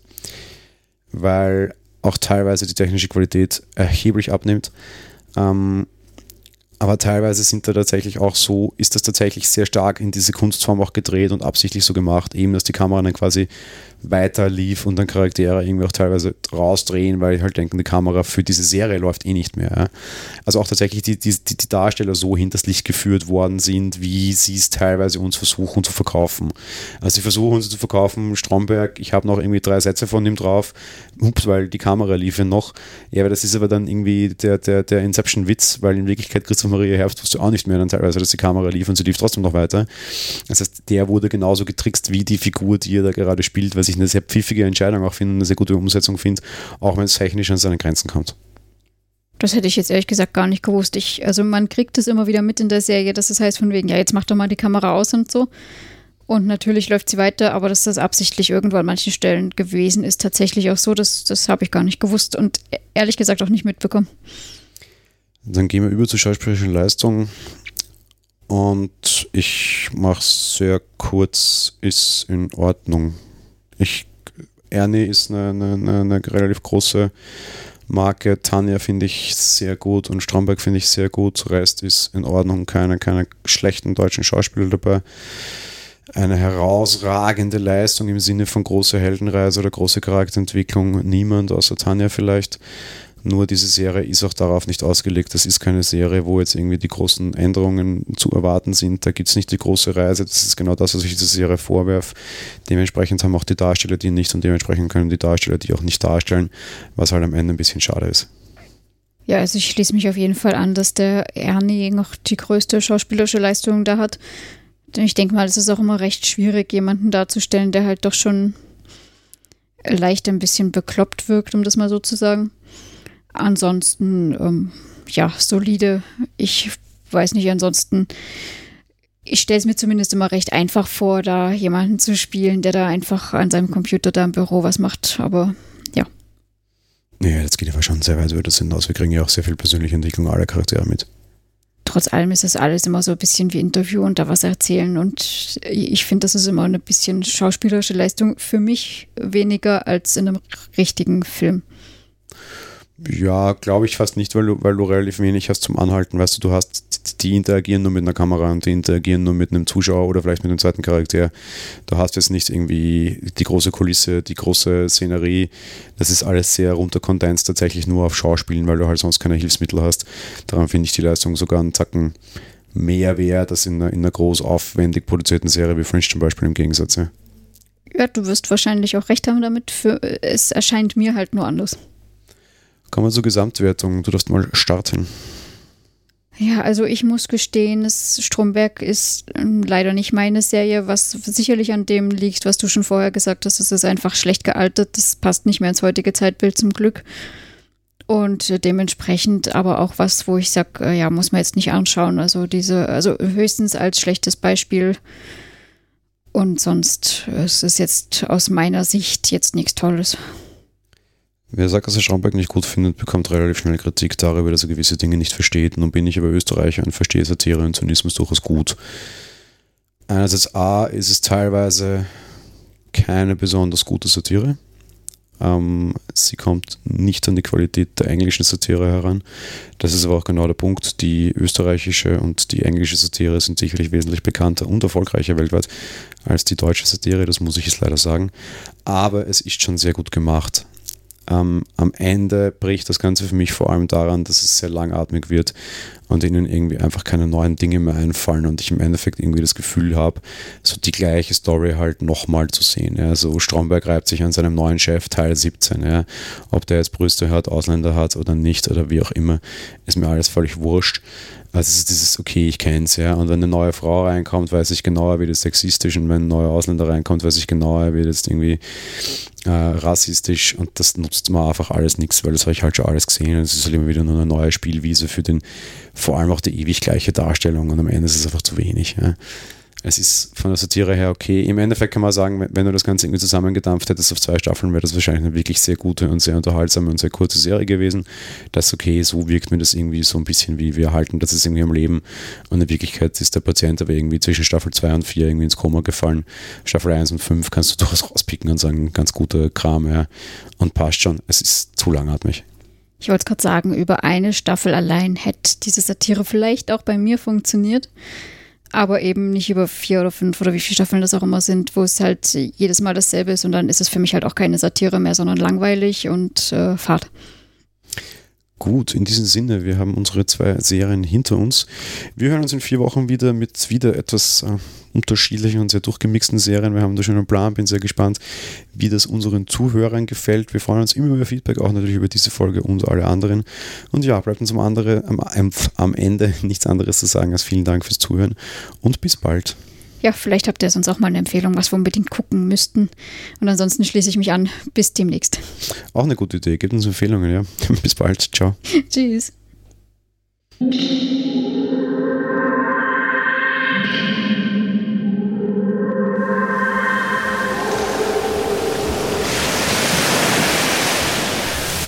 Weil auch teilweise die technische Qualität erheblich abnimmt. Ähm, aber teilweise sind da tatsächlich auch so, ist das tatsächlich sehr stark in diese Kunstform auch gedreht und absichtlich so gemacht, eben dass die Kamera dann quasi weiter lief und dann Charaktere irgendwie auch teilweise rausdrehen, weil ich halt denke, die Kamera für diese Serie läuft eh nicht mehr. Ja. Also auch tatsächlich die, die, die Darsteller so hinters Licht geführt worden sind, wie sie es teilweise uns versuchen zu verkaufen. Also sie versuchen uns zu verkaufen, Stromberg, ich habe noch irgendwie drei Sätze von ihm drauf, ups, weil die Kamera lief ja noch. Ja, aber das ist aber dann irgendwie der, der, der Inception-Witz, weil in Wirklichkeit Christoph Maria Herbst wusste auch nicht mehr dann teilweise, dass die Kamera lief und sie lief trotzdem noch weiter. Das heißt, der wurde genauso getrickst wie die Figur, die er da gerade spielt, weil ich eine sehr pfiffige Entscheidung auch finde, eine sehr gute Umsetzung finde, auch wenn es technisch an seine Grenzen kommt. Das hätte ich jetzt ehrlich gesagt gar nicht gewusst. Ich, also man kriegt es immer wieder mit in der Serie, dass es heißt von wegen, ja, jetzt mach doch mal die Kamera aus und so. Und natürlich läuft sie weiter, aber dass das absichtlich irgendwo an manchen Stellen gewesen ist, tatsächlich auch so, das, das habe ich gar nicht gewusst und ehrlich gesagt auch nicht mitbekommen. Dann gehen wir über zur schauspielerischen Leistung. Und ich mache es sehr kurz, ist in Ordnung. Ich, Ernie ist eine, eine, eine relativ große Marke. Tanja finde ich sehr gut und Stromberg finde ich sehr gut. Rest ist in Ordnung, keine, keine schlechten deutschen Schauspieler dabei. Eine herausragende Leistung im Sinne von große Heldenreise oder große Charakterentwicklung. Niemand außer Tanja vielleicht. Nur diese Serie ist auch darauf nicht ausgelegt. Das ist keine Serie, wo jetzt irgendwie die großen Änderungen zu erwarten sind. Da gibt es nicht die große Reise. Das ist genau das, was ich dieser Serie vorwerfe. Dementsprechend haben auch die Darsteller die nicht und dementsprechend können die Darsteller die auch nicht darstellen, was halt am Ende ein bisschen schade ist. Ja, also ich schließe mich auf jeden Fall an, dass der Ernie noch die größte schauspielerische Leistung da hat. Denn ich denke mal, es ist auch immer recht schwierig, jemanden darzustellen, der halt doch schon leicht ein bisschen bekloppt wirkt, um das mal so zu sagen. Ansonsten, ähm, ja, solide. Ich weiß nicht, ansonsten, ich stelle es mir zumindest immer recht einfach vor, da jemanden zu spielen, der da einfach an seinem Computer da im Büro was macht. Aber ja. Ja, jetzt geht ja schon sehr weit über das hinaus. Wir kriegen ja auch sehr viel persönliche Entwicklung aller Charaktere mit. Trotz allem ist es alles immer so ein bisschen wie Interview und da was erzählen. Und ich finde, das ist immer eine bisschen schauspielerische Leistung für mich weniger als in einem richtigen Film. Ja, glaube ich fast nicht, weil du, weil du relativ wenig hast zum Anhalten. Weißt du, du hast, die interagieren nur mit einer Kamera und die interagieren nur mit einem Zuschauer oder vielleicht mit einem zweiten Charakter. Du hast jetzt nicht irgendwie die große Kulisse, die große Szenerie. Das ist alles sehr runterkondensiert tatsächlich nur auf Schauspielen, weil du halt sonst keine Hilfsmittel hast. Daran finde ich die Leistung sogar einen Zacken mehr wert als in einer, in einer groß aufwendig produzierten Serie wie Fringe zum Beispiel im Gegensatz. Ja. ja, du wirst wahrscheinlich auch recht haben damit. Für, es erscheint mir halt nur anders. Kommen wir zur Gesamtwertung. Du darfst mal starten. Ja, also ich muss gestehen, das Stromberg ist ähm, leider nicht meine Serie, was sicherlich an dem liegt, was du schon vorher gesagt hast. Es ist einfach schlecht gealtert. Das passt nicht mehr ins heutige Zeitbild zum Glück. Und äh, dementsprechend aber auch was, wo ich sage, äh, ja, muss man jetzt nicht anschauen. Also diese, also höchstens als schlechtes Beispiel. Und sonst, es ist jetzt aus meiner Sicht jetzt nichts Tolles. Wer sagt, dass er Stromberg nicht gut findet, bekommt relativ schnell Kritik darüber, dass er gewisse Dinge nicht versteht. Nun bin ich aber Österreicher und verstehe Satire und Zynismus durchaus gut. Einerseits A ist es teilweise keine besonders gute Satire. Ähm, sie kommt nicht an die Qualität der englischen Satire heran. Das ist aber auch genau der Punkt. Die österreichische und die englische Satire sind sicherlich wesentlich bekannter und erfolgreicher weltweit als die deutsche Satire, das muss ich jetzt leider sagen. Aber es ist schon sehr gut gemacht ähm, am Ende bricht das Ganze für mich vor allem daran, dass es sehr langatmig wird und ihnen irgendwie einfach keine neuen Dinge mehr einfallen und ich im Endeffekt irgendwie das Gefühl habe, so die gleiche Story halt nochmal zu sehen. Ja. So Stromberg reibt sich an seinem neuen Chef, Teil 17. Ja. Ob der jetzt Brüste hat, Ausländer hat oder nicht oder wie auch immer, ist mir alles völlig wurscht. Also es ist dieses, okay, ich kenne es, ja. Und wenn eine neue Frau reinkommt, weiß ich genauer, wie das sexistisch und wenn ein neuer Ausländer reinkommt, weiß ich genauer, wie das irgendwie äh, rassistisch und das nutzt mir einfach alles nichts, weil das habe ich halt schon alles gesehen und es ist halt immer wieder nur eine neue Spielwiese für den, vor allem auch die ewig gleiche Darstellung und am Ende ist es einfach zu wenig. Ja es ist von der Satire her okay. Im Endeffekt kann man sagen, wenn du das Ganze irgendwie zusammengedampft hättest auf zwei Staffeln, wäre das wahrscheinlich eine wirklich sehr gute und sehr unterhaltsame und sehr kurze Serie gewesen. Das ist okay, so wirkt mir das irgendwie so ein bisschen wie wir halten, das ist irgendwie am Leben. Und in Wirklichkeit ist der Patient aber irgendwie zwischen Staffel 2 und 4 irgendwie ins Koma gefallen. Staffel 1 und 5 kannst du durchaus rauspicken und sagen, ganz guter Kram, ja. Und passt schon. Es ist zu langatmig. Ich wollte gerade sagen, über eine Staffel allein hätte diese Satire vielleicht auch bei mir funktioniert aber eben nicht über vier oder fünf oder wie viele Staffeln das auch immer sind, wo es halt jedes Mal dasselbe ist und dann ist es für mich halt auch keine Satire mehr, sondern langweilig und äh, Fahrt. Gut, in diesem Sinne, wir haben unsere zwei Serien hinter uns. Wir hören uns in vier Wochen wieder mit wieder etwas äh, unterschiedlichen und sehr durchgemixten Serien. Wir haben da schon einen Plan, bin sehr gespannt, wie das unseren Zuhörern gefällt. Wir freuen uns immer über Feedback, auch natürlich über diese Folge und alle anderen. Und ja, bleibt uns am, andere, am, am Ende nichts anderes zu sagen als vielen Dank fürs Zuhören und bis bald. Ja, vielleicht habt ihr sonst auch mal eine Empfehlung, was wir unbedingt gucken müssten. Und ansonsten schließe ich mich an. Bis demnächst. Auch eine gute Idee. Gebt uns Empfehlungen, ja. Bis bald. Ciao. Tschüss.